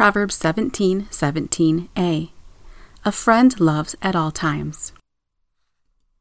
Proverbs 17 17a. A friend loves at all times.